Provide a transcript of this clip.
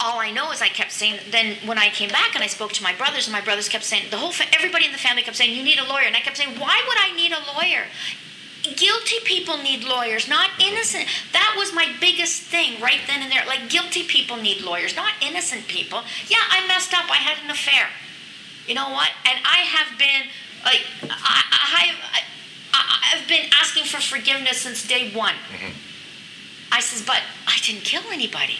all I know is I kept saying. Then when I came back and I spoke to my brothers, and my brothers kept saying the whole everybody in the family kept saying you need a lawyer, and I kept saying why would I need a lawyer? Guilty people need lawyers, not innocent. That was my biggest thing right then and there. Like guilty people need lawyers, not innocent people. Yeah, I messed up. I had an affair. You know what? And I have been like I, I, I, I've been asking for forgiveness since day one. Mm-hmm. I says, but I didn't kill anybody.